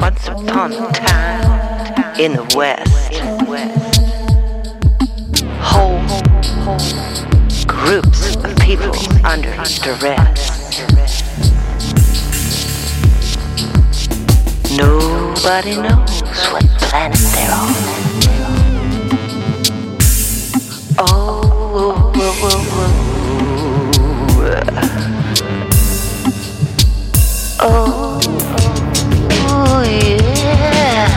Once upon a time in the West, whole groups of people under duress. Nobody knows what planet they're on. Oh, yeah.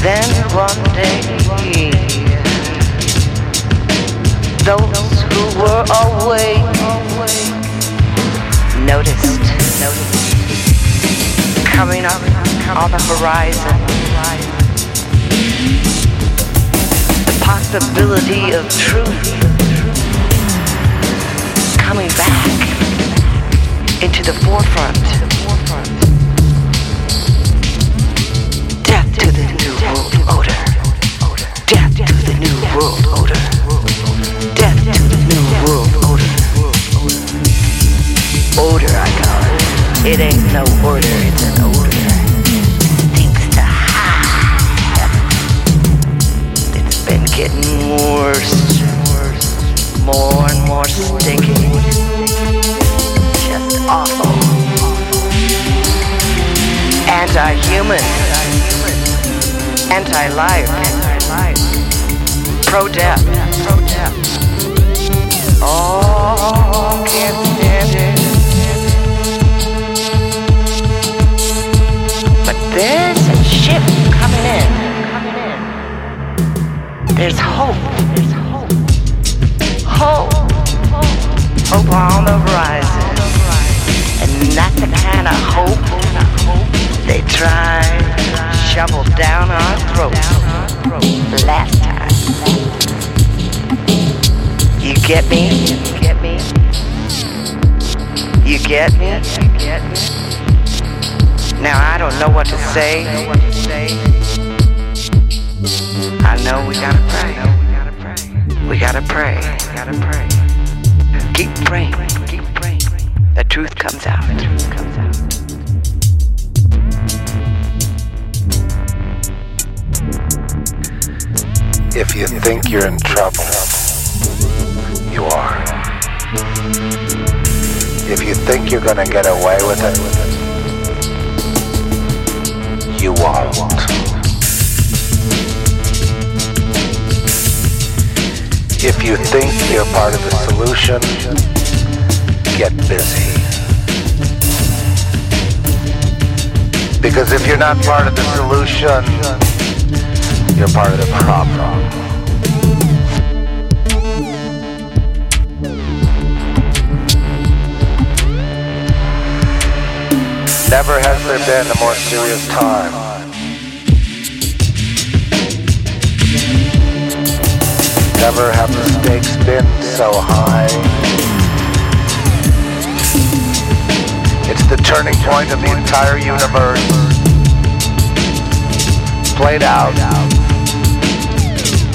Then one day, those who were awake noticed, noticed coming up on the horizon the possibility of truth into the forefront. Death to the new world order. Death to the new world order. Death to the new world order. Order, I call it. It ain't no order, it's an order. Things to hide. It's been getting worse. Anti-human. Anti-life. Pro-death. Oh, can't stand it. But there's a in. Coming in. There's hope. There's hope. Hope. Hope on the horizon. Last time. You get me? You get me? You get me? You get me? Now I don't know what to say. I know we gotta pray. We gotta pray. We gotta pray. Keep praying. Keep praying. The truth comes out. The truth comes out. If you think you're in trouble, you are. If you think you're gonna get away with it, you won't. If you think you're part of the solution, get busy. Because if you're not part of the solution, you're part of the problem. Never has there been a more serious time. Never have the stakes been so high. It's the turning point of the entire universe. Played out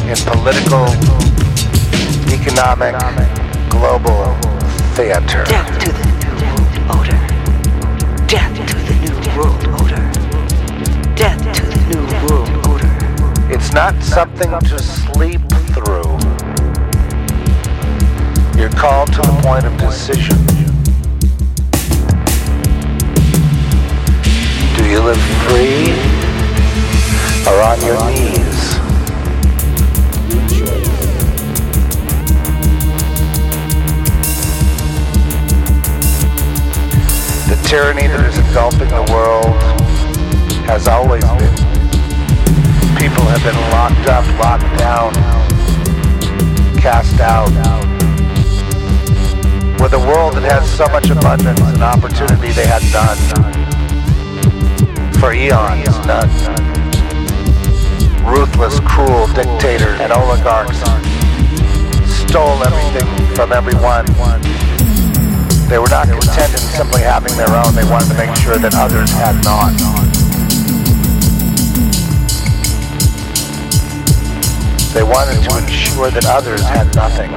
in political, economic, global theater. Death to the new world order. Death to the new world order. Death to the new world order. It's not something to sleep through. You're called to the point of decision. Do you live free or on your knees? Tyranny that is engulfing the world has always been. People have been locked up, locked down, cast out. With a world that has so much abundance and opportunity, they had none. For eons, none. Ruthless, cruel dictators and oligarchs stole everything from everyone. They were not content in simply having their own. They wanted to make sure that others had not. They wanted to ensure that others had nothing.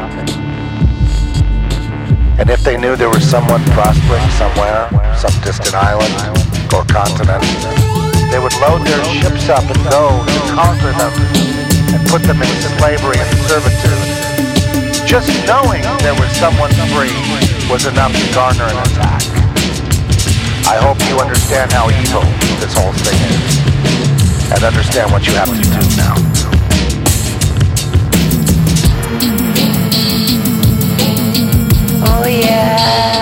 And if they knew there was someone prospering somewhere, some distant island or continent, they would load their ships up and go to conquer them and put them into slavery and servitude. Just knowing there was someone free was enough to garner an attack. I hope you understand how evil this whole thing is, and understand what you have to do now. Oh yeah.